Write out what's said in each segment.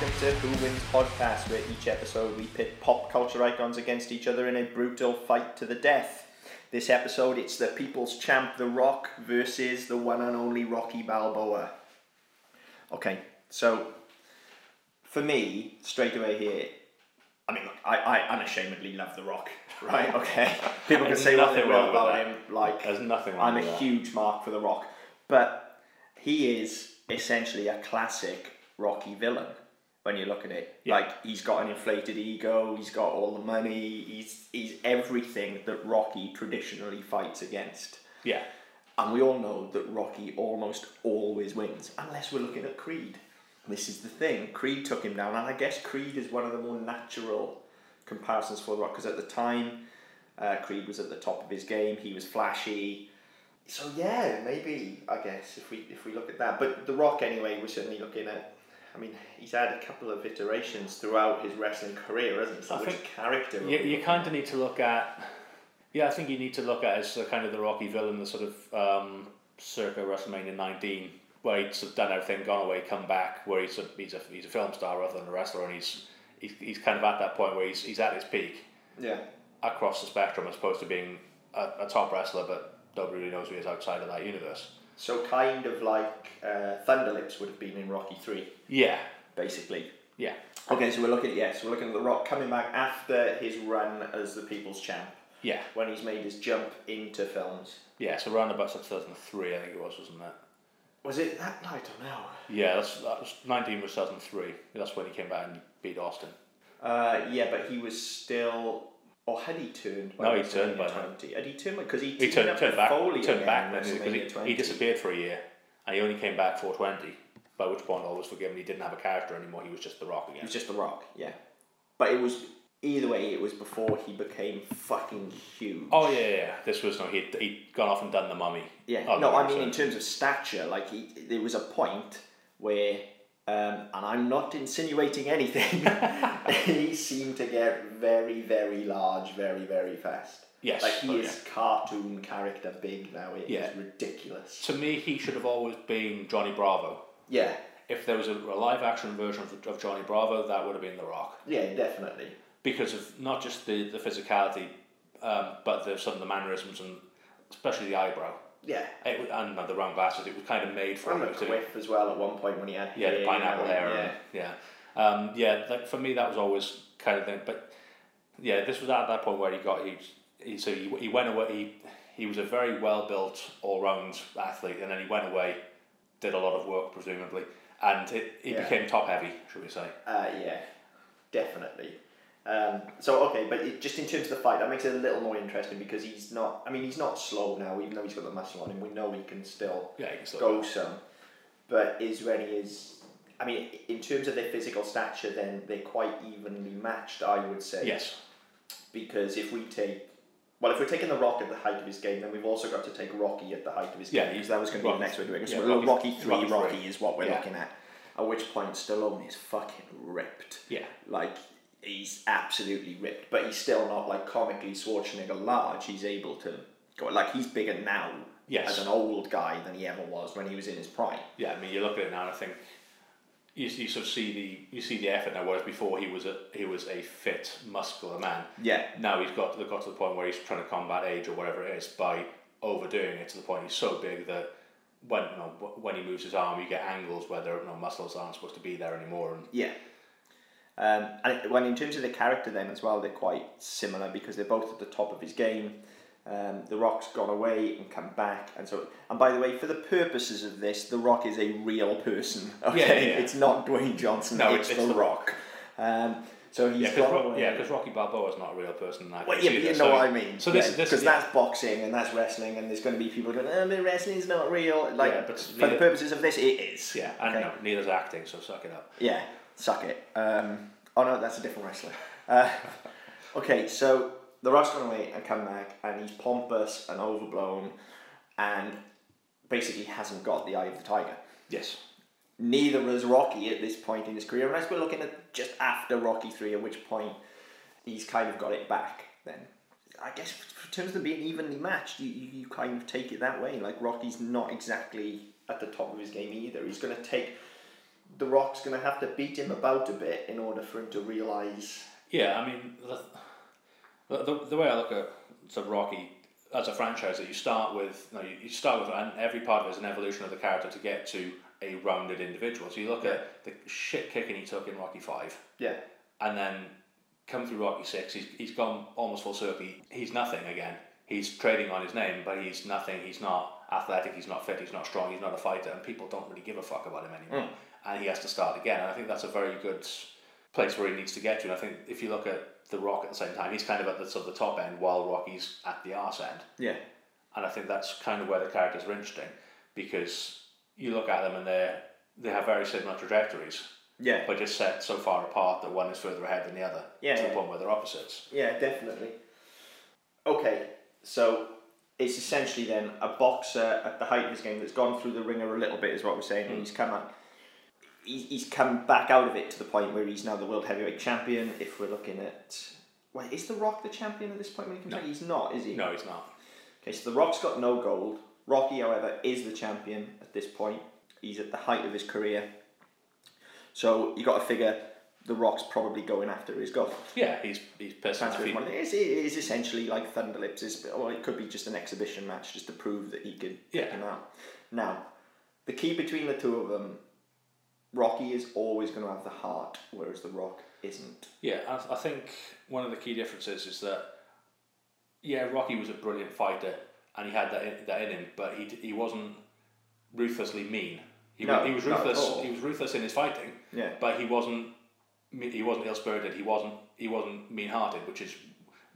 welcome to Who Wins podcast, where each episode we pit pop culture icons against each other in a brutal fight to the death. This episode, it's the People's Champ The Rock versus the one and only Rocky Balboa. Okay, so for me, straight away here, I mean, look, I, I unashamedly love The Rock, right? Okay, people can say what they nothing will wrong about that. him, like There's nothing wrong I'm a that. huge mark for The Rock, but he is essentially a classic Rocky villain when you look at it. Yeah. Like he's got an inflated ego, he's got all the money, he's he's everything that Rocky traditionally fights against. Yeah. And we all know that Rocky almost always wins, unless we're looking at Creed. This is the thing. Creed took him down, and I guess Creed is one of the more natural comparisons for The Rock because at the time, uh, Creed was at the top of his game. He was flashy. So yeah, maybe I guess if we if we look at that, but The Rock anyway, we're certainly looking at. I mean, he's had a couple of iterations throughout his wrestling career, hasn't he? So I which character? You, you kind of need to look at. Yeah, I think you need to look at as the kind of the Rocky villain, the sort of um, circa WrestleMania 19, where he's sort of done everything, gone away, come back, where he's a, he's a, he's a film star rather than a wrestler, and he's, he's, he's kind of at that point where he's, he's at his peak Yeah. across the spectrum as opposed to being a, a top wrestler, but nobody really knows who he is outside of that universe. So kind of like uh, Thunderlips would have been in Rocky Three, Yeah, basically. yeah, Okay, so we're looking at yes, we're looking at The Rock coming back after his run as the People's Champ, yeah, when he's made his jump into films. yeah. So around about 2003, I think it was, wasn't it? Was it that? No, I don't know. Yeah, that's, that was 19 was 2003. That's when he came back and beat Austin. Uh, yeah, but he was still. Or had he turned? by No, he turned by WrestleMania 20? Had he turned? Because he, He turned, up turned back, Foley turned back then because he, he disappeared for a year, and he only came back for twenty. By which point all was forgiven. He didn't have a character anymore. He was just the Rock again. He was just The Rock, yeah. But it was either way. It was before he became fucking huge. Oh yeah, yeah, yeah. This was no. He he'd gone off and done the Mummy. Yeah. Oh, no, I so- mean in terms of stature, like he, there was a point where, um, and I'm not insinuating anything. he seemed to get very, very large, very, very fast. Yes. Like he oh, is cartoon character big now. It is Yeah. ridiculous. To me, he should have always been Johnny Bravo. Yeah. If there was a, a live action version of, of Johnny Bravo, that would have been The Rock. Yeah, definitely. because of not just the, the physicality, um, but the, some of the mannerisms and especially the eyebrow. Yeah. It, and uh, the round glasses, it was kind of made for From the him to- quiff as well at one point when he had Yeah, the pineapple hair. Yeah. and- Yeah, um, yeah. Like for me, that was always kind of thing. But yeah, this was at that point where he got he, he so he, he went away. He he was a very well built all round athlete, and then he went away, did a lot of work presumably, and it, he Yeah. became top heavy, should we say? Uh, yeah, definitely. Um, so okay, but it, just in terms of the fight, that makes it a little more interesting because he's not. I mean, he's not slow now, even though he's got the muscle on him. We know he can still Yeah, he can still go some. But is when he is. I mean, in terms of their physical stature, then they're quite evenly matched. I would say. Yes. Because if we take. Well, if we're taking The Rock at the height of his game, then we've also got to take Rocky at the height of his Yeah, game. Because that was going to be the next way to do it. yeah, So Rocky- Rocky, 3, Rocky Rocky, three. is what we're Yeah. looking at. At which point Stallone is fucking ripped. Yeah. Like he's absolutely ripped, but he's still not like comically Schwarzenegger large. He's able to go like he's bigger now Yes. as an old guy than he ever was when he was in his prime. Yeah, I mean, you look at it now and I think you, you sort of see the you see the effort now. Whereas before he was a he was a fit, muscular man. Yeah, Now he's got got to the point where he's trying to combat age or whatever it is by overdoing it to the point he's so big that when you know, when he moves his arm, you get angles where there you know, muscles aren't supposed to be there anymore. And yeah. Um, and when in terms of the character, then as well, they're quite similar because they're both at the top of his game. Um, the Rock's gone away and come back, and so and by the way, for the purposes of this, the Rock is a real person. Okay, Yeah, yeah, it's not Dwayne Johnson. No, it's, it's- the, the Rock. Um, so he's yeah, gone because away. yeah, 'cause Rocky Balboa is not a real person. in that Well, yeah, but you know So- what I mean. So this because yeah. that's boxing and that's wrestling, and there's going to be people going, "Oh, the wrestling's not real." Like, but for the purposes of this, it is. yeah, and Okay. no, neither's acting, so suck it up. Yeah, suck it. Um, oh no, that's a different wrestler. Uh, okay, so the Rock's gone away and come back, and he's pompous and overblown, and basically hasn't got the eye of the tiger. Yes. Neither has Rocky at this point in his career, unless we're looking at just after Rocky Three, at which point he's kind of got it back. Then I guess in terms of being evenly matched, you, you, you kind of take it that way. Like Rocky's not exactly at the top of his game either. He's going to take The Rock's going to have to beat him about a bit in order for him to realise. Yeah, I mean, the, the, the way I look at so Rocky as a franchise, that you start with, you, you start with, and every part of it is an evolution of the character to get to a rounded individual. So you look at the shit kicking he took in Rocky Five, Yeah. and then come through Rocky Six, he's, he's gone almost full circle. He- He's nothing again. He's trading on his name, but he's nothing. He's not athletic. He's not fit. He's not strong. He's not a fighter, and people don't really give a fuck about him anymore. Mm. And he has to start again. And I think that's a very good place where he needs to get to. And I think if you look at The Rock at the same time, he's kind of at the sort of the top end, while Rocky's at the arse end. Yeah. And I think that's kind of where the characters are interesting because you look at them and they they have very similar trajectories, Yeah. but just set so far apart that one is further ahead than the other. Yeah, to yeah. the point where they're opposites. Yeah, definitely. Okay, so it's essentially then a boxer at the height of his game that's gone through the ringer a little bit, is what we're saying, and hmm. he's come up. He's, he's come back out of it to the point where he's now the world heavyweight champion. If we're looking at, wait, is the Rock the champion at this point? When he comes No. back? he's not, is he? No, he's not. Okay, so the Rock's got no gold. Rocky, however, is the champion at this point. He's at the height of his career. So you got to figure the Rock's probably going after his gold. Yeah, he's he's pissed off. Transfer He- one. It is, it is essentially like Thunderlips. Is or it could be just an exhibition match just to prove that he could Yeah. take him out. Now, the key between the two of them, Rocky is always going to have the heart, whereas the Rock isn't. Yeah, I, I think one of the key differences is that yeah, Rocky was a brilliant fighter and he had that in, that in him, but he he wasn't ruthlessly mean. He, No, wa- he was not at ruthless. all. He was ruthless in his fighting, Yeah. but he wasn't he wasn't ill spirited. He wasn't he wasn't mean hearted, which is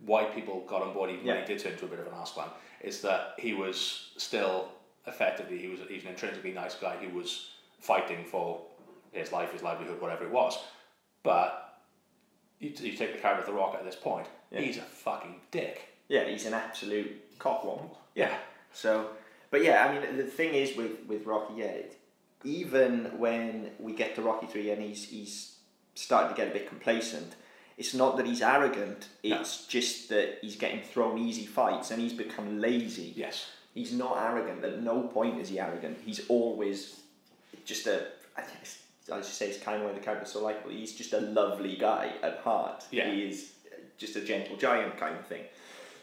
why people got on board even when he did turn into a bit of an ass clown. Is that he was still effectively he was he's an intrinsically nice guy who was fighting for his life, his livelihood, whatever it was. But you, t- you take the character of The Rock at this point, Yeah. he's a fucking dick. Yeah, he's an absolute cockwomble. Yeah. So, but yeah, I mean, the thing is with with Rocky, yeah, it, even when we get to Rocky three and he's he's starting to get a bit complacent, it's not that he's arrogant. No. It's just that he's getting thrown easy fights and he's become lazy. Yes. He's not arrogant. At no point is he arrogant. He's always just a. I think I should say it's kind of why the character's so likable. He's just a lovely guy at heart. Yeah. He is just a gentle giant kind of thing.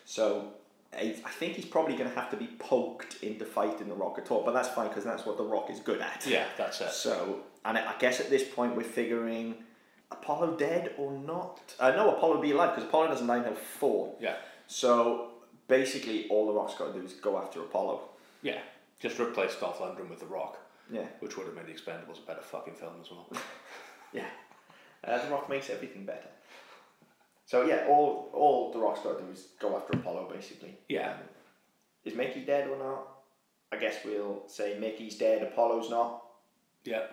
So I, I think he's probably going to have to be poked into fighting the Rock at all, but that's fine because that's what the Rock is good at. Yeah, that's it. So, and I guess at this point we're figuring Apollo dead or not. Uh, no, Apollo be alive because Apollo doesn't die until four. Yeah. So basically, all the Rock's got to do is go after Apollo. Yeah. Just replace Dolph Lundgren with The Rock, Yeah, which would have made The Expendables a better fucking film as well. yeah. Uh, the Rock makes everything better. So yeah, all all the Rock's got to do is go after Apollo, basically. Yeah. Um, is Mickey dead or not? I guess we'll say Mickey's dead. Apollo's not. yeah.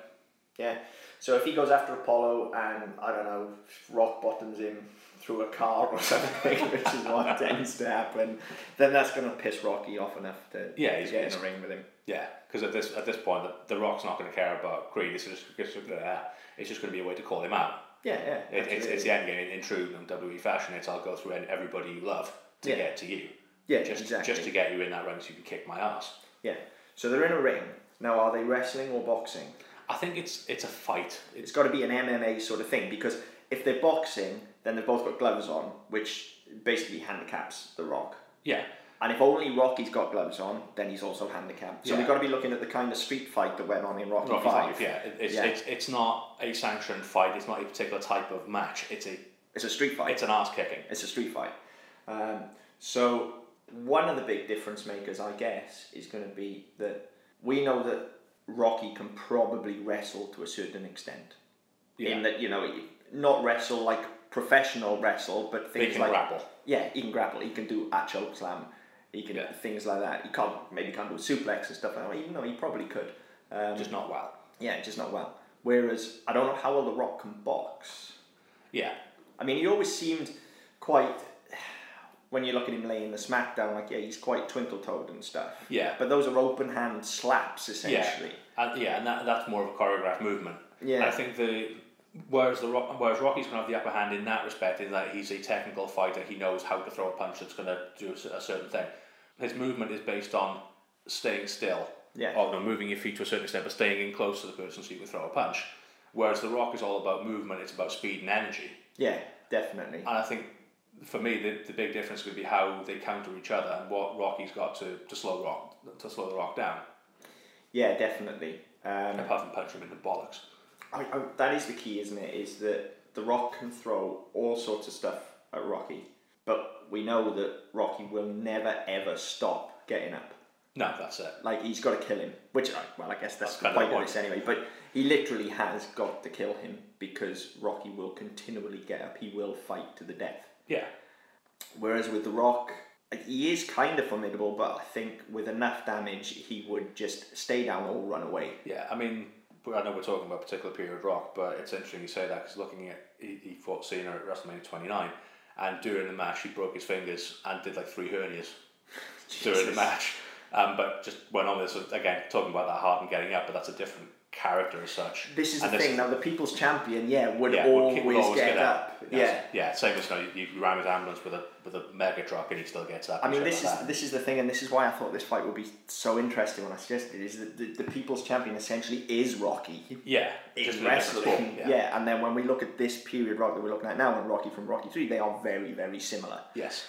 Yeah. So if he goes after Apollo and I don't know, rock bottoms him through a car or something, which is what tends to happen, then that's going to piss Rocky off enough to, Yeah, to he's- get in a ring with him. Yeah, because at this at this point, the, the Rock's not going to care about Creed. It's just, it's just, uh, it's just going to be a way to call him out. Yeah, yeah. It, it's, it's the end game in, in true WWE fashion. It's I'll go through everybody you love to Yeah. get to you. Yeah, just exactly. just to get you in that ring so you can kick my ass. Yeah. So they're in a ring. Now, are they wrestling or boxing? I think it's it's a fight. It's It's got to be an MMA sort of thing because if they're boxing, then they've both got gloves on, which basically handicaps the Rock. yeah, And if only Rocky's got gloves on, then he's also handicapped. So Yeah. we've got to be looking at the kind of street fight that went on in Rocky, Rocky Five. Five. Yeah, it's, Yeah. it's it's not a sanctioned fight. It's not a particular type of match. It's a It's a street fight. it's an ass kicking. It's a street fight. Um, so one of the big difference makers, I guess, is going to be that we know that Rocky can probably wrestle to a certain extent. Yeah, In that you know, not wrestle like professional wrestle, but things can like grapple. yeah, he can grapple. He can do a choke slam. He can Yeah. things like that. He can't maybe can't do a suplex and stuff like that. Even though he probably could. Um, Just not well. yeah, just not well. Whereas I don't know how well the Rock can box. Yeah, I mean, he always seemed quite. When you look at him laying the smackdown, like yeah, he's quite twinkle toed and stuff. Yeah. But those are open hand slaps yeah, essentially. and yeah, and that, that's more of a choreographed movement. Yeah. I think the whereas the Rock, whereas Rocky's going to have the upper hand in that respect, in that he's a technical fighter. He knows how to throw a punch that's going to do a a certain thing. His movement is based on staying still. Yeah. Or no, moving your feet to a certain extent, but staying in close to the person so you can throw a punch. Whereas The Rock is all about movement, it's about speed and energy. Yeah, definitely. And I think for me, the, the big difference would be how they counter each other and what Rocky's got to, to slow Rock to slow the Rock down. Yeah, definitely. Um, Apart from punching him in the bollocks. I, I, that is the key, isn't it? Is that The Rock can throw all sorts of stuff at Rocky, but we know that Rocky will never ever stop getting up. No, that's it. Like he's got to kill him, which I- well, I guess that's, That's the point of this anyway. But he literally has got to kill him because Rocky will continually get up. He will fight to the death. Yeah. Whereas with The Rock, he is kind of formidable, but I think with enough damage, he would just stay down or run away. Yeah, I mean, I know we're talking about a particular period Rock, but it's interesting you say that because looking at he, he fought Cena at WrestleMania 29, and during the match he broke his fingers and did like three hernias during the match. Um, but just went on with this again, talking about that heart and getting up, but that's a different character as such. This is And the thing. Now, the people's champion, yeah, would yeah, always, always get, up. Yeah. Yes. yeah. Same as you, know, you, you ram his ambulance with a with a mega truck and he still gets up. I mean, this like is that. this is the thing, and this is why I thought this fight would be so interesting when I suggested it. Is that the, the people's champion essentially is Rocky yeah, in just in a different wrestling? sport, yeah. and then when we look at this period Rock that we're looking at now, and Rocky from Rocky Three, they are very very similar. Yes.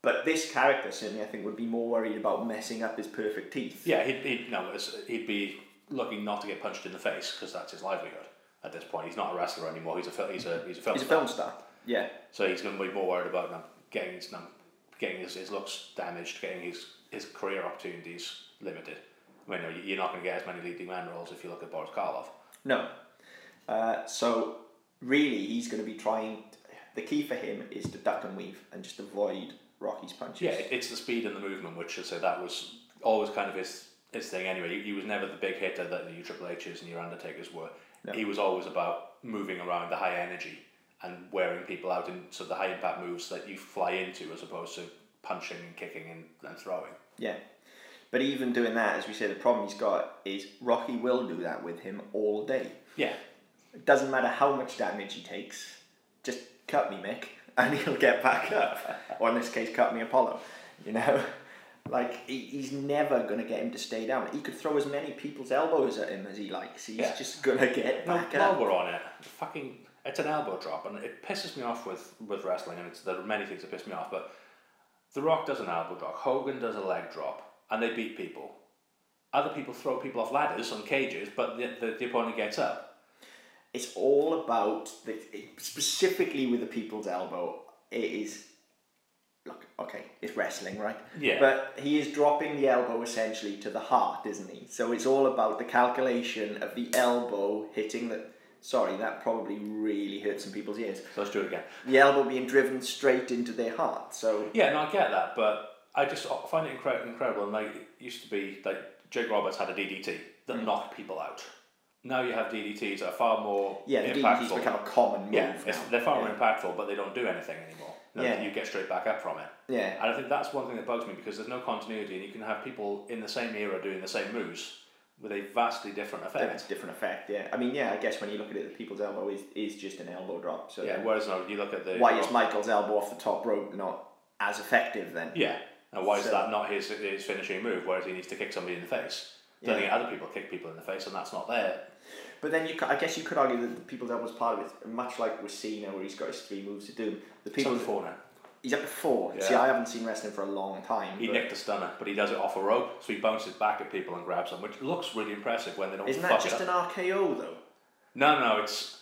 But this character certainly, I think, would be more worried about messing up his perfect teeth. Yeah, he'd, he'd no, he'd be looking not to get punched in the face because that's his livelihood at this point. He's not a wrestler anymore. He's a fil- he's a he's a film. He's a star. film star. Yeah, So he's going to be more worried about getting his getting his, his looks damaged, getting his his career opportunities limited. I mean, you're not going to get as many leading man roles if you look at Boris Karloff. no. Uh, so really, he's going to be trying. The key for him is to duck and weave and just avoid Rocky's punches. Yeah, it's the speed and the movement, which I say that was always kind of his his thing. Anyway, he, he was never the big hitter that your Triple H's and your Undertakers were. No. He was always about moving around the high energy and wearing people out in so the high impact moves that you fly into as opposed to punching and kicking and, and throwing. Yeah. But even doing that, as we say, the problem he's got is Rocky will do that with him all day. Yeah, It doesn't matter how much damage he takes, just cut me, Mick, and he'll get back up. or in this case, cut me, Apollo. You know? Like, he, he's never going to get him to stay down. He could throw as many people's elbows at him as he likes. He's Yeah. just going to get No, back while up. we're on it, fucking, it's an elbow drop, and it pisses me off with, with wrestling, and it's, there are many things that piss me off, but The Rock does an elbow drop, Hogan does a leg drop, and they beat people. Other people throw people off ladders on cages, but the, the, the opponent gets up. It's all about, the, specifically with the people's elbow, it is, okay, it's wrestling, right? Yeah. But he is dropping the elbow essentially to the heart, isn't he? So it's all about the calculation of the elbow hitting the. Sorry, that probably really hurt some people's ears. So let's do it again. The elbow being driven straight into their heart. So Yeah, no, I get that, but I just find it incre- incredible. And like, it used to be like Jake Roberts had a DDT that Mm. knocked people out. Now you have DDTs that are far more yeah, the impactful. DDT's become a common move yeah, now. they're far yeah. more impactful, but they don't do anything anymore. You, Yeah. you get straight back up from it. Yeah, And I think that's one thing that bugs me because there's no continuity, and you can have people in the same era doing the same moves with a vastly different that's effect. a different effect. Yeah, I mean, yeah, I guess when you look at it, the people's elbow is, is just an elbow drop. So Yeah. Whereas now you look at the why is Michaels' elbow off the top rope not as effective then? Yeah. And why is that not his his finishing move? Whereas he needs to kick somebody in the face. Then Yeah. other people kick people in the face, and that's not there. But then you, I guess you could argue that the people's elbow is part of it, much like Cena, where he's got his three moves to do. The people, before now. he's up to four. Yeah. See, I haven't seen wrestling for a long time. He nicked a stunner, but he does it off a rope, so he bounces back at people and grabs them, which looks really impressive when they don't isn't that just an. RKO though? No, no, it's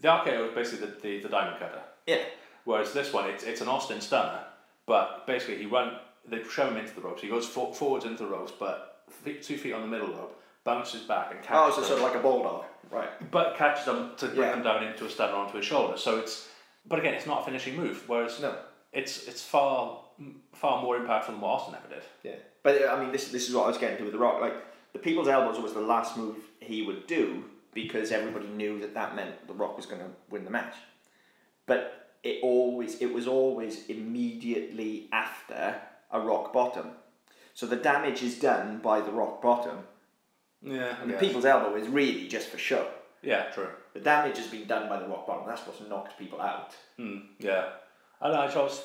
the RKO is basically the, the, the diamond cutter. Yeah. Whereas this one, it's, it's an Austin stunner, but basically he run. They show him into the ropes. He goes for, forwards into the ropes, but two feet on the middle rope, bounces back and Oh, catches so them, sort of like a bulldog, right? but catches them to bring Yeah. them down into a stunner onto his shoulder. So it's, but again, it's not a finishing move. Whereas No. it's it's far far more impactful than what Austin ever did. Yeah. But I mean, this this is what I was getting to with the Rock. Like the people's elbows was the last move he would do because everybody knew that that meant the Rock was going to win the match. But it always it was always immediately after a rock bottom. So the damage is done by the rock bottom, Yeah, and the people's elbow is really just for show. Yeah, true. The damage has been done by the rock bottom. That's what's knocked people out. Hmm, yeah, I know. I always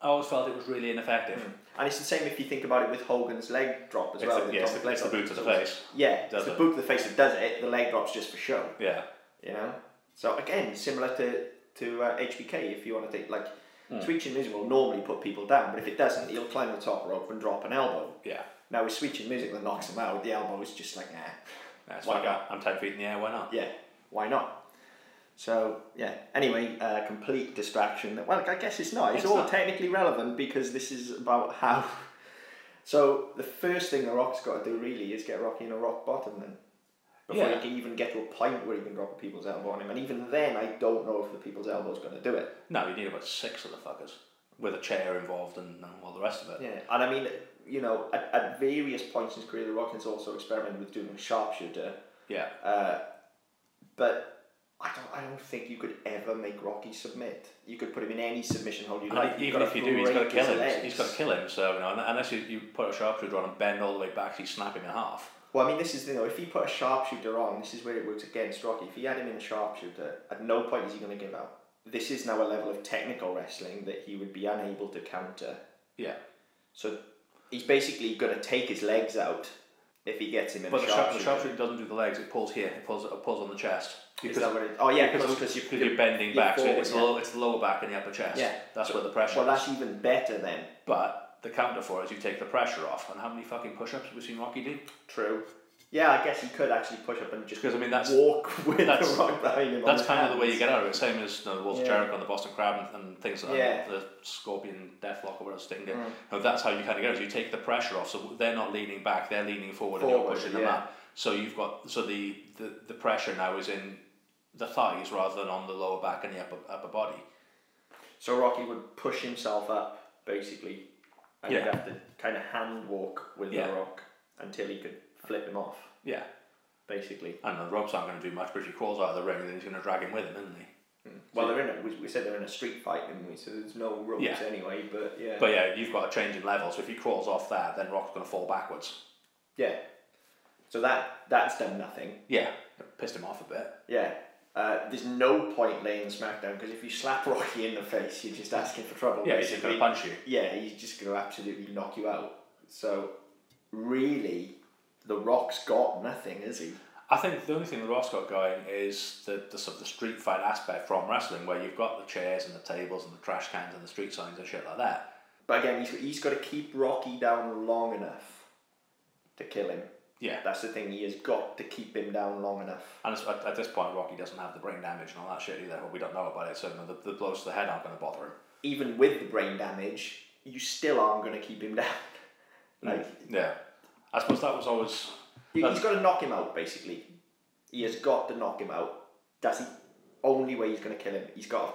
I always felt it was really ineffective. And it's the same if you think about it with Hogan's leg drop as It's well. the yes, the- it's the boot to the face. Yeah, it's the it? boot to the face that does it. The leg drop's just for show. Yeah, You know. So again, similar to to uh, HBK, if you want to take like. Hmm. Sweet Chin Music will normally put people down, but if it doesn't, he'll climb the top rope and drop an elbow. Yeah. Now with Sweet Chin Music that knocks him out, the elbow is just like, nah, That's Why like not? I'm ten feet in the air. Why not? yeah, why not? So yeah. Anyway, uh, complete distraction. That Well, I guess it's not. It's, It's all not. technically relevant because this is about how. So the first thing the Rock's got to do really is get Rocky in a rock bottom then. Before Yeah. he can even get to a point where he can drop a people's elbow on him, and even then, I don't know if the people's elbow's going to do it. No, you need about six of the fuckers with a chair involved and, and all the rest of it. Yeah, and I mean, you know, at, at various points in his career, the Rock has also experimented with doing a sharpshooter. Yeah. Uh, but I don't, I don't think you could ever make Rocky submit. You could put him in any submission hold you like. even if you do, he's got to kill him. legs. He's got to kill him. So you know, unless you, you put a sharpshooter on and bend all the way back, he's snapping in half. Well, I mean, this is the, you know, if he put a sharpshooter on, this is where it works against Rocky. If he had him in a sharpshooter, at no point is he going to give up. This is now a level of technical wrestling that he would be unable to counter. Yeah. So he's basically going to take his legs out if he gets him in But a the, sharp, the sharpshooter. doesn't do the legs. It pulls here. It pulls. It pulls on the chest. Is that what it, oh yeah, because because you, because you're bending you're back, so it's, yeah. the low, it's the lower back and the upper chest. Yeah. That's where the pressure Well, is. that's even better then. But the counter for it is you take the pressure off. And how many fucking push-ups have we seen Rocky do? True. Yeah, I guess he could actually push up and just Because I mean that's walk with that's- the rock behind him. that's kind of the way you get out of it. Same as you know, the Walls of Yeah. Jericho and the Boston Crab and, and things like Yeah. the Scorpion Deathlock or whatever Stinger. Mm. You know, that's how you kind of get it. is You take the pressure off, so they're not leaning back; they're leaning forward, and you're pushing them yeah. up. So you've got so the, the, the pressure now is in the thighs rather than on the lower back and the upper upper body. So Rocky would push himself up basically, and he'd have to kind of hand walk with Yeah. the rock until he could flip him off, Yeah, basically. and the ropes aren't going to do much, but if he crawls out of the ring, then he's going to drag him with him, isn't he? Well, they're in a, we, we said they're in a street fight, didn't we? So there's no ropes Yeah. anyway. But yeah, But yeah, you've got a change in level. So if he crawls off there, then Rock's going to fall backwards. yeah. So that that's done nothing. Yeah, pissed him off a bit. Yeah. Uh, there's no point laying smackdown because if you slap Rocky in the face, you're just asking for trouble. Yeah, he's just basically. going to punch you. yeah, he's just going to absolutely knock you out. So, really, The Rock's got nothing, is he? I think the only thing the Rock's got going is the, the sort of the street fight aspect from wrestling, where you've got the chairs and the tables and the trash cans and the street signs and shit like that. But again, he's, he's got to keep Rocky down long enough to kill him. Yeah, That's the thing, he has got to keep him down long enough. and it's, at, at this point, Rocky doesn't have the brain damage and all that shit either. Well, we don't know about it, so the, the blows to the head aren't going to bother him. Even with the brain damage, you still aren't going to keep him down. like, Yeah, I suppose that was always he, he's got to knock him out, basically. He has got to knock him out. That's the only way he's going to kill him. He's got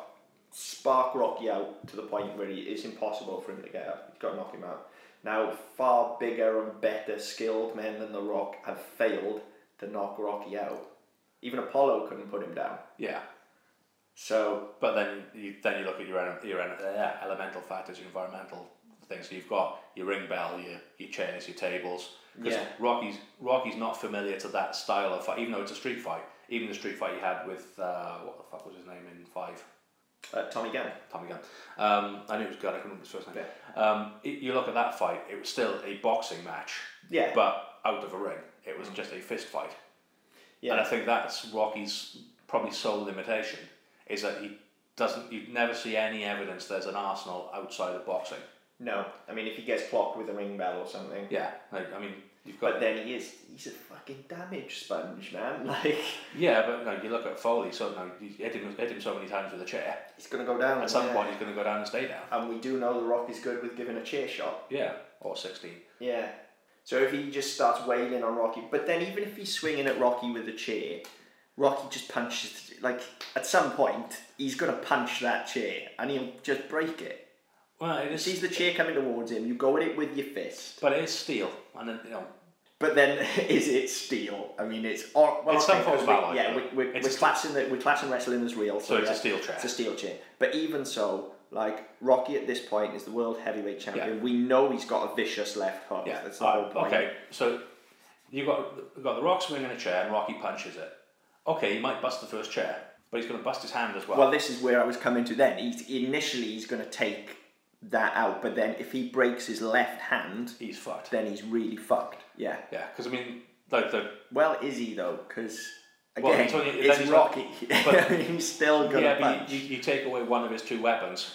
to spark Rocky out to the point where he, it's impossible for him to get up. He's got to knock him out. Now, far bigger and better skilled men than The Rock have failed to knock Rocky out. Even Apollo couldn't put him down. yeah. So, But then you then you look at your your uh, elemental factors, your environmental things. So you've got your ring bell, your your chairs, your tables. Because Yeah. Rocky's Rocky's not familiar to that style of fight, even though it's a street fight. Even the street fight he had with uh, what the fuck was his name in Five, uh, Tommy Gunn. Tommy Gunn. Um, I knew it was Gunn. I couldn't remember his first name. Um, it- you look at that fight; it was still a boxing match, Yeah. but out of a ring. It was just a fist fight. Yeah. And I think that's Rocky's probably sole limitation is that he doesn't. You never see any evidence there's an arsenal outside of boxing. No. I mean, if he gets clocked with a ring bell or something. Yeah, like I mean, you've got But then he is, he's a fucking damage sponge, man. Like, yeah, but no, you look at Foley. So no, you hit him hit him so many times with a chair. he's going to go down. At some yeah. point, he's going to go down and stay down. And we do know The Rock is good with giving a chair shot. Yeah, or sixteen. Yeah. So if he just starts wailing on Rocky, but then even if he's swinging at Rocky with a chair, Rocky just punches. Like at some point, he's gonna punch that chair, and he'll just break it. Well, it He is, sees the chair coming towards him. You go at it with your fist, but it is steel, and then you know, but then is it steel? I mean, it's or, well, It's some form of Yeah, we, we, we're classing the, we're classing wrestling as real. so it's yeah, a steel chair. It's a steel chair. But even so, like Rocky at this point is the world heavyweight champion. Yeah. We know he's got a vicious left hook. Yeah, that's the whole uh, point. okay. So you got you got the Rock swinging a chair, and Rocky punches it. Okay, he might bust the first chair, but he's going to bust his hand as well. Well, this is where I was coming to then. He's, initially, he's going to take that out, but then if he breaks his left hand, he's fucked. then he's really fucked. Yeah. Yeah, because I mean, like the Well, is he though? Because Well, Again, it's only- it's he's Rocky. but- he's still gonna yeah, punch. you, you take away one of his two weapons.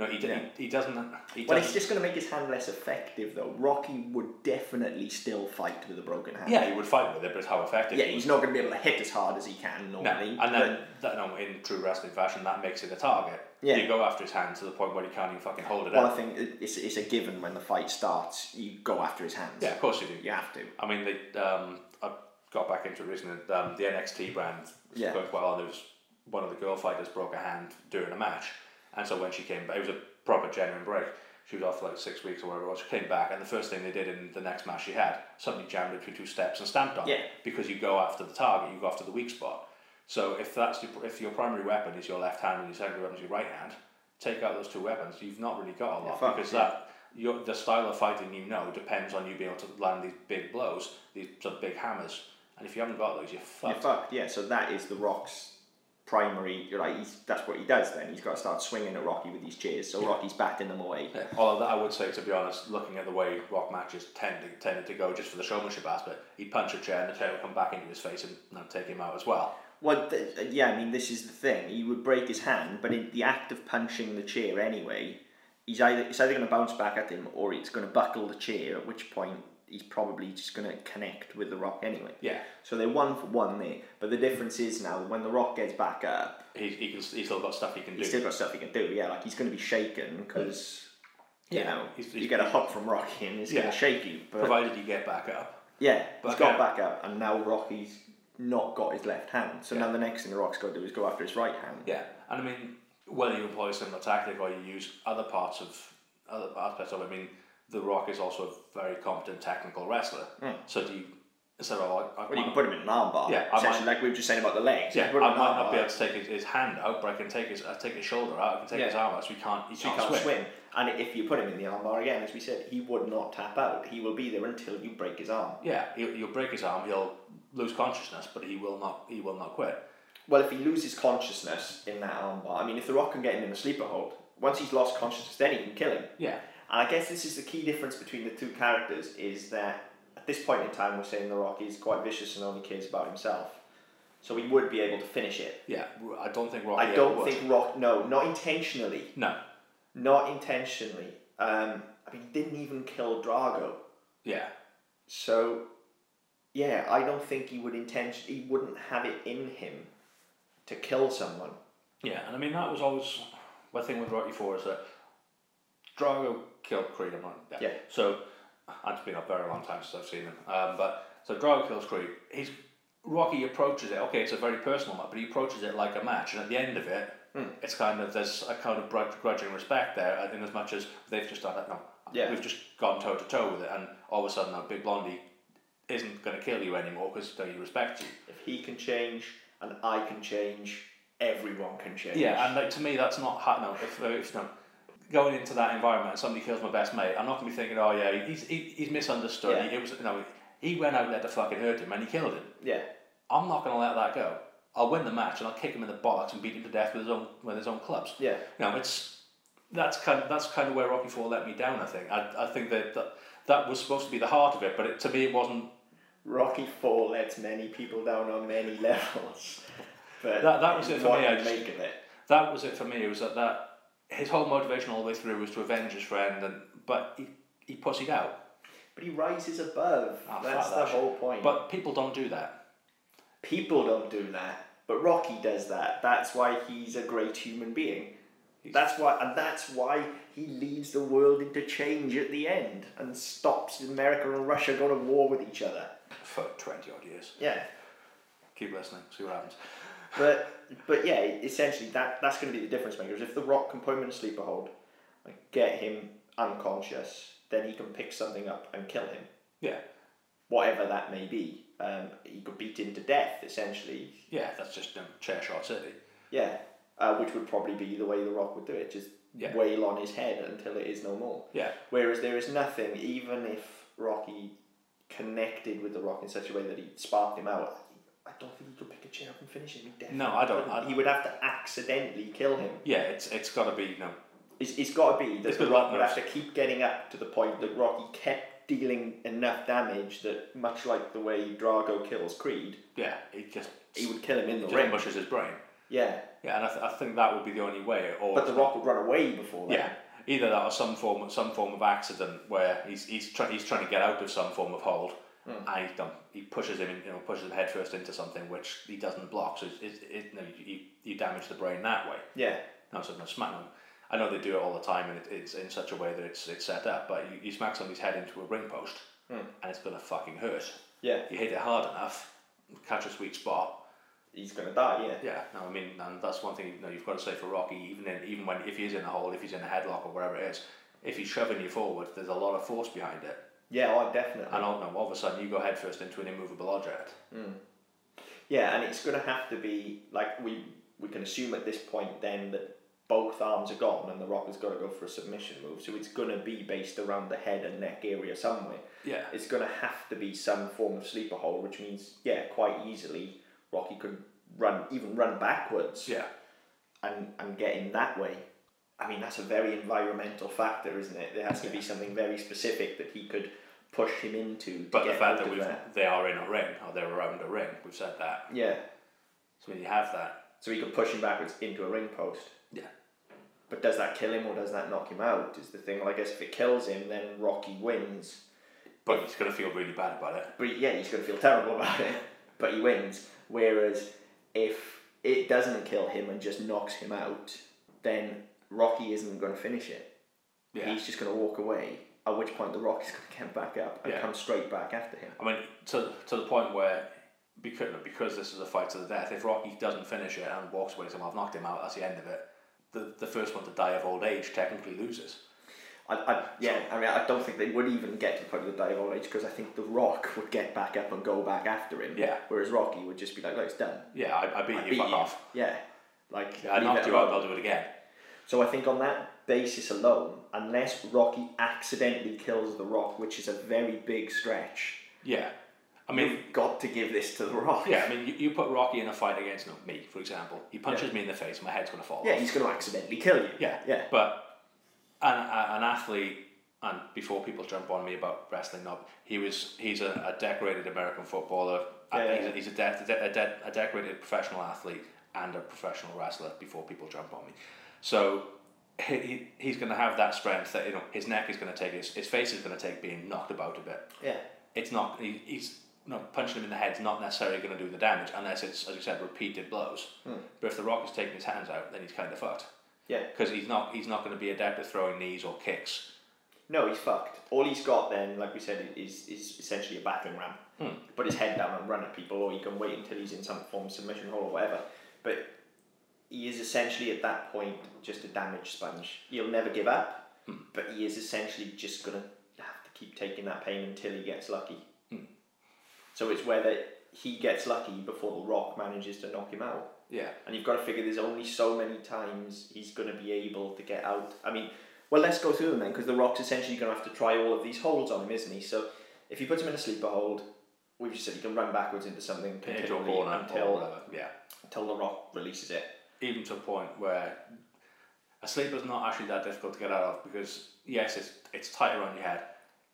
Know, he, d Yeah. he, he doesn't. He well, doesn't it's just going to make his hand less effective, though. Rocky would definitely still fight with a broken hand. yeah, he would fight with it, but how effective. Yeah, he's not going to be able to hit as hard as he can normally. No, and then that, no, in true wrestling fashion, that makes it a target. Yeah. You go after his hand to the point where he can't even fucking hold it well, up. I think it's, it's a given when the fight starts, you go after his hands. Yeah, of course you do. You have to. I mean, they, um, I got back into it recently. Um, the NXT brand was Yeah. going quite well. There was one of the girl fighters broke a hand during a match, and so when she came back, it was a proper genuine break. She was off for like six weeks or whatever it was. She came back, and the first thing they did in the next match she had, somebody jammed between two steps and stamped on Yeah. it because you go after the target, you go after the weak spot. So if that's your, if your primary weapon is your left hand and your secondary weapon is your right hand, take out those two weapons. You've not really got a lot fucked, because yeah. that your the style of fighting you know depends on you being able to land these big blows, these sort of big hammers. And if you haven't got those, you're You're fucked. fucked. Yeah, so that is the Rock's primary. You're like, he's, that's what he does then. He's got to start swinging at Rocky with these chairs, so Rocky's batting them away. Yeah. Although that I would say, to be honest, looking at the way rock matches tend to, tended to go, just for the showmanship aspect, he'd punch a chair and the chair would come back into his face and, and take him out as well. Well, th- uh, yeah, I mean, this is the thing. He would break his hand, but in the act of punching the chair anyway, he's either it's either going to bounce back at him or it's going to buckle the chair. At which point he's probably just going to connect with the Rock anyway. Yeah, So they're one for one there. But the difference is now when the Rock gets back up, he, he can he's still got stuff he can do. he's still got stuff he can do. Yeah, like he's going to be shaken because. You Yeah, know, he's- you he's- get a hook from Rocky and it's Yeah. going to shake you. But provided you get back up. yeah, But he's got back up, and now Rocky's not got his left hand. So Yeah. now the next thing the Rock's got to do is go after his right hand. Yeah, and I mean, whether you employ a similar tactic or you use other parts of other aspects of it, I mean, The Rock is also a very competent technical wrestler. Hmm. So do you instead of like, I Well, you can put him in an armbar. Yeah, I might- like we were just saying about the legs. Yeah, I can put him might not be able to take his, his hand out, but I can take his I take his shoulder out. I can take Yeah. his arm out, so he can't he so can't, swim. swim. And if you put him in the armbar again, as we said, he would not tap out. He will be there until you break his arm. Yeah, he'll, you'll break his arm. He'll lose consciousness, but he will not. He will not quit. Well, if he loses consciousness in that armbar, I mean, if the Rock can get him in a sleeper hold, once he's lost consciousness, then he can kill him. Yeah, And I guess this is the key difference between the two characters is that at this point in time, we're saying the Rock is quite vicious and only cares about himself. So he would be able to finish it. yeah. I don't think Rocky. I don't would. think Rock, no, not intentionally. No. Not intentionally. Um, I mean, he didn't even kill Drago. Yeah. So, yeah, I don't think he would intention. He wouldn't have it in him to kill someone. Yeah, and I mean that was always my thing with Rocky Four is that Drago killed Creed. I'm not. Yeah. Yeah. So, it's been a very long time since I've seen him. Um, but so Drago kills Creed. He's Rocky approaches it. Okay, it's a very personal match, but he approaches it like a match, and at the end of it, it's kind of there's a kind of grudging respect there, in as much as they've just done it. No, Yeah. we've just gone toe to toe with it, and all of a sudden, now Big Blondie isn't going to kill you anymore because he respects you. If he can change and I can change, everyone can change. Yeah, and like to me, that's not ha- no. If, uh, if no, going into that environment, and somebody kills my best mate, I'm not gonna be thinking, oh yeah, he's he, he's misunderstood. Yeah. He, it was no, he went out there to fucking hurt him, and he killed him. yeah. I'm not gonna let that go. I'll win the match, and I'll kick him in the bollocks and beat him to death with his own with his own clubs. Yeah. No, it's that's kind of, that's kind of where Rocky Four let me down. I think I, I think that, that that was supposed to be the heart of it, but it, to me it wasn't. Rocky Four lets many people down on many levels. But That- that was it for me, I you just- make of it. that was it for me. It was that, that his whole motivation all the way through was to avenge his friend, and but he he pussied out. But he rises above. Ah, That's the that whole point. But people don't do that. people don't do that. But Rocky does that. That's why he's a great human being. That's why, and that's why he leads the world into change at the end and stops America and Russia going to war with each other. For twenty odd years. Yeah, Keep listening. See what happens. But but yeah, essentially that that's going to be the difference makers. If the Rock can put him in a sleeper hold, and get him unconscious, then he can pick something up and kill him, Yeah. whatever that may be. Um, he could beat him to death, essentially. Yeah. That's just um, chair shot city. Yeah, uh, which would probably be the way the Rock would do it. Just Yeah. wail on his head until it is no more. Yeah. Whereas there is nothing, even if Rocky connected with the Rock in such a way that he sparked him out. I don't think he could pick a chair up and finish him. He No, I don't- couldn't. He would have to accidentally kill him. Yeah. It's it's got to be no. It's, it's got to be that the Rock would have to keep getting up to the point that Rocky kept dealing enough damage that, much like the way Drago kills Creed, Yeah. He just he would kill him in the ring. mushes his brain. Yeah, Yeah, and I, th- I think that would be the only way. Or but The Rock would run away before that. yeah, either that or some form some form of accident where he's he's trying he's trying to get out of some form of hold, Hmm. and he, don't, he pushes him in, you know pushes him headfirst into something which he doesn't block. So it's, it's, it, no, you, you damage the brain that way. Yeah, No, so no smack. No, I know they do it all the time, and it, it's in such a way that it's it's set up. But you, you smack somebody's head into a ring post, hmm. and it's gonna fucking hurt. yeah. You hit it hard enough, catch a sweet spot. He's gonna die. Yeah. Yeah, no, I mean, and that's one thing you know you've got to say for Rocky. Even in even when if he's in a hole, if he's in a headlock or wherever it is, if he's shoving you forward, there's a lot of force behind it. Yeah, oh, definitely. And all, no, all of a sudden you go headfirst into an immovable object. Mm. Yeah, and it's going to have to be like we we can assume at this point then that both arms are gone and the Rock has got to go for a submission move. So it's going to be based around the head and neck area somewhere. Yeah, It's going to have to be some form of sleeper hold, which means yeah, quite easily Rocky could run even run backwards yeah, and and get in that way. I mean that's a very environmental factor, isn't it? There has to be something very specific that he could push him into. To but the fact that we've they are in a ring or they're around a ring, we've said that. yeah, So when you have that, so he could push him backwards into a ring post. yeah, But does that kill him or does that knock him out? Is the thing. Well, I guess if it kills him, then Rocky wins. but he's gonna feel really bad about it. But yeah, he's going to feel terrible about it. But he wins. Whereas if it doesn't kill him and just knocks him out, then Rocky isn't going to finish it. Yeah, He's just going to walk away. At which point the Rock is going to get back up and Yeah. come straight back after him. I mean, to, to the point where, because, because this is a fight to the death, if Rocky doesn't finish it and walks away saying, well, I've knocked him out, that's the end of it, the, the first one to die of old age technically loses. I, I, yeah, I mean, I don't think they would even get to the point of the die of old age because I think The Rock would get back up and go back after him. Yeah. Whereas Rocky would just be like, look, it's done. Yeah, I, I beat I you, beat fuck you. off. Yeah. Like, Yeah, I leave knocked it you out, alone. I'll do it again. So I think on that basis alone, unless Rocky accidentally kills The Rock, which is a very big stretch, Yeah. I mean, you've got to give this to The Rock. yeah, I mean, you, you put Rocky in a fight against no, me, for example. He punches me in the face, my head's going to fall Yeah, off. he's going to accidentally kill you. Yeah, Yeah. But an, a- an athlete, and before people jump on me about wrestling, not he was he's a, a decorated American footballer. Yeah, yeah. he's, a, he's a, de- a, de- a, de- a decorated professional athlete and a professional wrestler. Before people jump on me, so he, he, he's going to have that strength that you know his neck is going to take his his face is going to take being knocked about a bit. Yeah. It's not he, he's you know, punching him in the head's not necessarily going to do the damage unless it's as you said repeated blows. But if the Rock is taking his hands out, then he's kind of fucked Yeah. because he's not he's not going to be adept at throwing knees or kicks. No, he's fucked. All he's got then, like we said, is, is essentially a battering ram. Hmm. Put his head down and run at people, or he can wait until he's in some form of submission hole or whatever. But he is essentially at that point just a damage sponge. He'll never give up, Hmm. but he is essentially just going to have to keep taking that pain until he gets lucky. Hmm. So it's whether he gets lucky before The Rock manages to knock him out. Yeah, And you've got to figure there's only so many times he's going to be able to get out. I mean, well, let's go through them then, because The Rock's essentially going to have to try all of these holds on him, isn't he? So if he puts him in a sleeper hold, we've just said he can run backwards into something continually until. Yeah, until The Rock releases it. Even to a point where a sleeper's not actually that difficult to get out of because yes, it's it's tight around your head.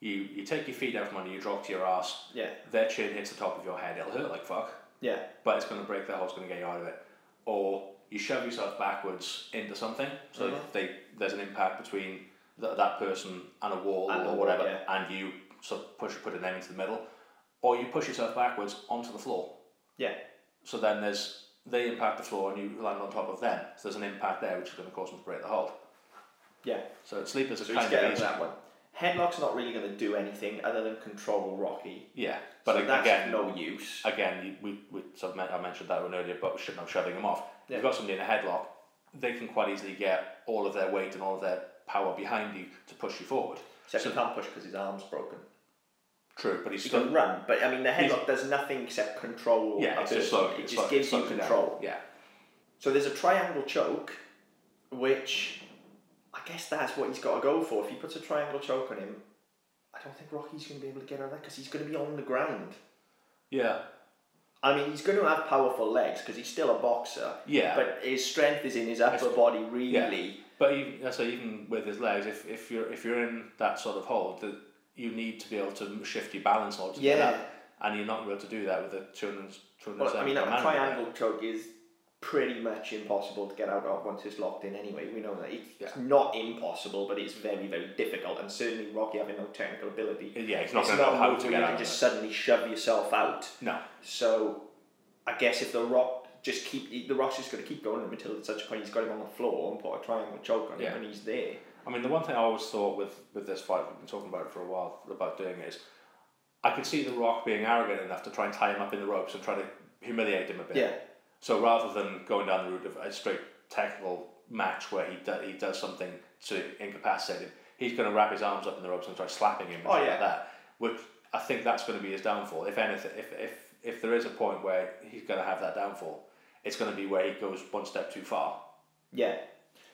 You you take your feet out from under you, drop to your ass. Yeah, Their chin hits the top of your head. It'll hurt like fuck, yeah, but it's going to break the hole. It's going to get you out of it. Or you shove yourself backwards into something, so Mhm. they there's an impact between th- that person and a wall And or wall, whatever, yeah. and you sort of push putting them into the middle, or you push yourself backwards onto the floor. yeah, So then there's they impact the floor and you land on top of them. So there's an impact there which is going to cause them to break the hold. yeah. So sleepers are So he's kind of easy. that one. Headlock's not really going to do anything other than control Rocky. Yeah, but so ag- that's again, no use. again, we we sort of men- I mentioned that one earlier, but we shouldn't have shoving them off. Yeah. You've got somebody in a headlock, they can quite easily get all of their weight and all of their power behind you to push you forward. Except so- he can't push because his arm's broken. True, but he's He still can run, but I mean the He's- headlock does nothing except control. yeah, it's just slow. It just slow- gives you slows it down. control. Yeah, So there's a triangle choke, which I guess that's what he's got to go for. If he puts a triangle choke on him, I don't think Rocky's going to be able to get out of that because he's going to be on the ground. yeah, I mean, he's going to have powerful legs because he's still a boxer, yeah. but his strength is in his upper It's- body, really. But even, say even with his legs, if, if you're if you're in that sort of hold, that you need to be able to shift your balance or to get Yeah. and you're not able to do that with a 200, 270 Well, I mean, a triangle choke is pretty much impossible to get out of once it's locked in anyway. We know that. It's Yeah. not impossible, but it's very, very difficult. And certainly Rocky having no technical ability. Yeah, he's not it's going to not know how to get you out can just it. suddenly shove yourself out. No. So, I guess if the Rock just keep the Rock's just going to keep going until at such a point he's got him on the floor and put a triangle choke on Yeah. him and he's there. I mean, the one thing I always thought with, with this fight, we've been talking about it for a while, about doing is, I could see The Rock being arrogant enough to try and tie him up in the ropes and try to humiliate him a bit. Yeah. So rather than going down the route of a straight technical match where he, do, he does something to incapacitate him, he's going to wrap his arms up in the ropes and try slapping him and Oh, yeah. like that. Which I think that's going to be his downfall. If anything, if, if, if there is a point where he's going to have that downfall, it's going to be where he goes one step too far. Yeah.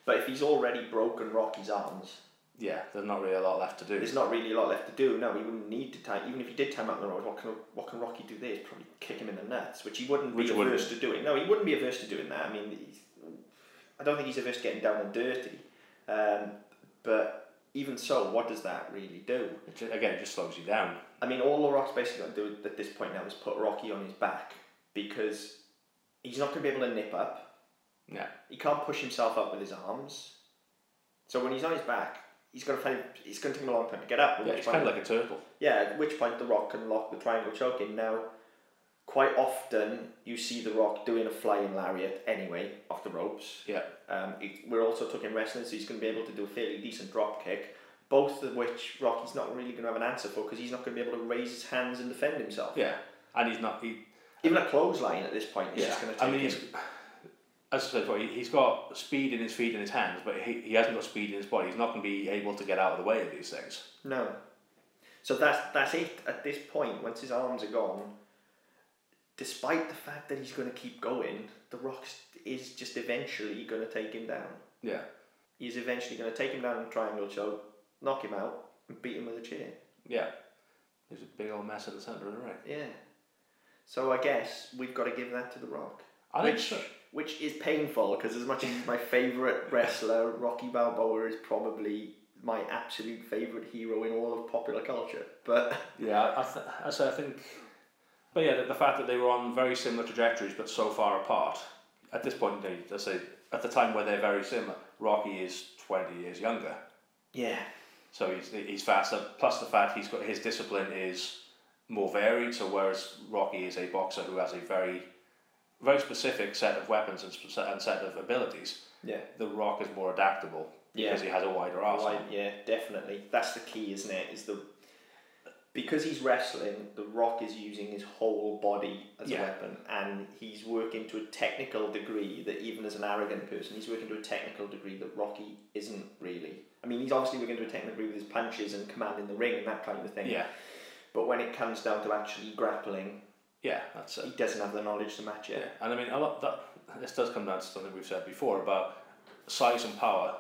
But if he's already broken Rocky's arms, Yeah, there's not really a lot left to do. there's not really a lot left to do. No, he wouldn't need to time. Even if he did time up the road, what can what can Rocky do there? Is probably kick him in the nuts, which he wouldn't Which be wouldn't. averse to doing. No, he wouldn't be averse to doing that. I mean, he's, I don't think he's averse to getting down and dirty. Um, but even so, what does that really do? It ju- again, it just slows you down. I mean, all The Rock's basically got to do at this point now is put Rocky on his back because he's not going to be able to nip up. Yeah. He can't push himself up with his arms. So when he's on his back, he's going to find it's going to take him a long time to get up. Yeah, point- kind of like a turtle. yeah, at which point the Rock can lock the triangle choke in. Now, quite often you see the Rock doing a flying lariat anyway off the ropes. Yeah. Um, it, we're also talking wrestling, so he's going to be able to do a fairly decent drop kick. Both of which Rocky's not really going to have an answer for because he's not going to be able to raise his hands and defend himself. Yeah, and he's not. He, Even a clothesline at this point is yeah, just going to I mean, he's, as I said before, he- he's got speed in his feet and his hands, but he, he hasn't got speed in his body. He's not going to be able to get out of the way of these things. No. So that's that's it at this point. Once his arms are gone, despite the fact that he's going to keep going, the Rock is just eventually going to take him down. Yeah, He's eventually going to take him down in a triangle choke, knock him out, and beat him with a chair. yeah. There's a big old mess at the centre of the ring. Yeah. So I guess we've got to give that to the Rock, I which so. which is painful because as much as my favourite wrestler, Rocky Balboa is probably my absolute favourite hero in all of popular culture. But Yeah, I, th- I say I think, but yeah, the, the fact that they were on very similar trajectories but so far apart. At this point, they, I say at the time where they're very similar, Rocky is twenty years younger. yeah, So he's he's faster. Plus the fact he's got his discipline is more varied. So whereas Rocky is a boxer who has a very very specific set of weapons and, sp- and set of abilities, yeah. the Rock is more adaptable because he has a wider arsenal. Right, yeah, definitely. That's the key, isn't it? Is the because he's wrestling, the Rock is using his whole body as Yeah. a weapon, and he's working to a technical degree that even as an arrogant person, he's working to a technical degree that Rocky isn't really. I mean, he's obviously working to a technical degree with his punches and commanding the ring and that kind of thing. Yeah, But when it comes down to actually grappling, yeah, that's it. he doesn't have the knowledge to match Yeah, it. and I mean a lot that this does come down to something we've said before about size and power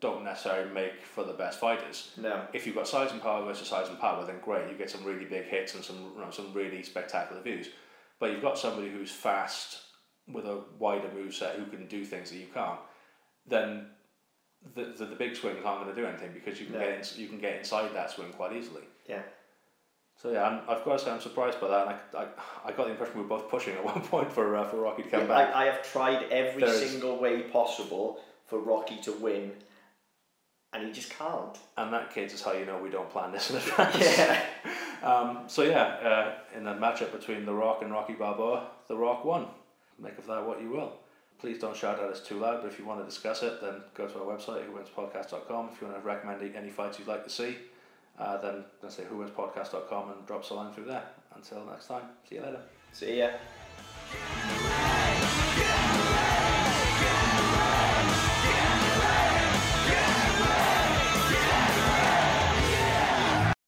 don't necessarily make for the best fighters. No. If you've got size and power versus size and power, then great, you get some really big hits and some you know, some really spectacular views. But you've got somebody who's fast with a wider moveset who can do things that you can't, then the, the, the big swings aren't going to do anything because you can No. get in, you can get inside that swing quite easily. Yeah. So yeah, I'm, I've got to say I'm surprised by that. And I, I, I got the impression we were both pushing at one point for uh, for Rocky to come Yeah, back. I, I have tried every There is- single way possible for Rocky to win, and he just can't. And that, kids, is how you know we don't plan this in advance. Yeah. Um, so yeah, uh, in the matchup between The Rock and Rocky Balboa, The Rock won. Make of that what you will. Please don't shout at us too loud, but if you want to discuss it, then go to our website, whowinspodcast.com. If you want to recommend any fights you'd like to see, uh, then let's say whowinspodcast.com and drop us a line through there. Until next time, see you later. See ya.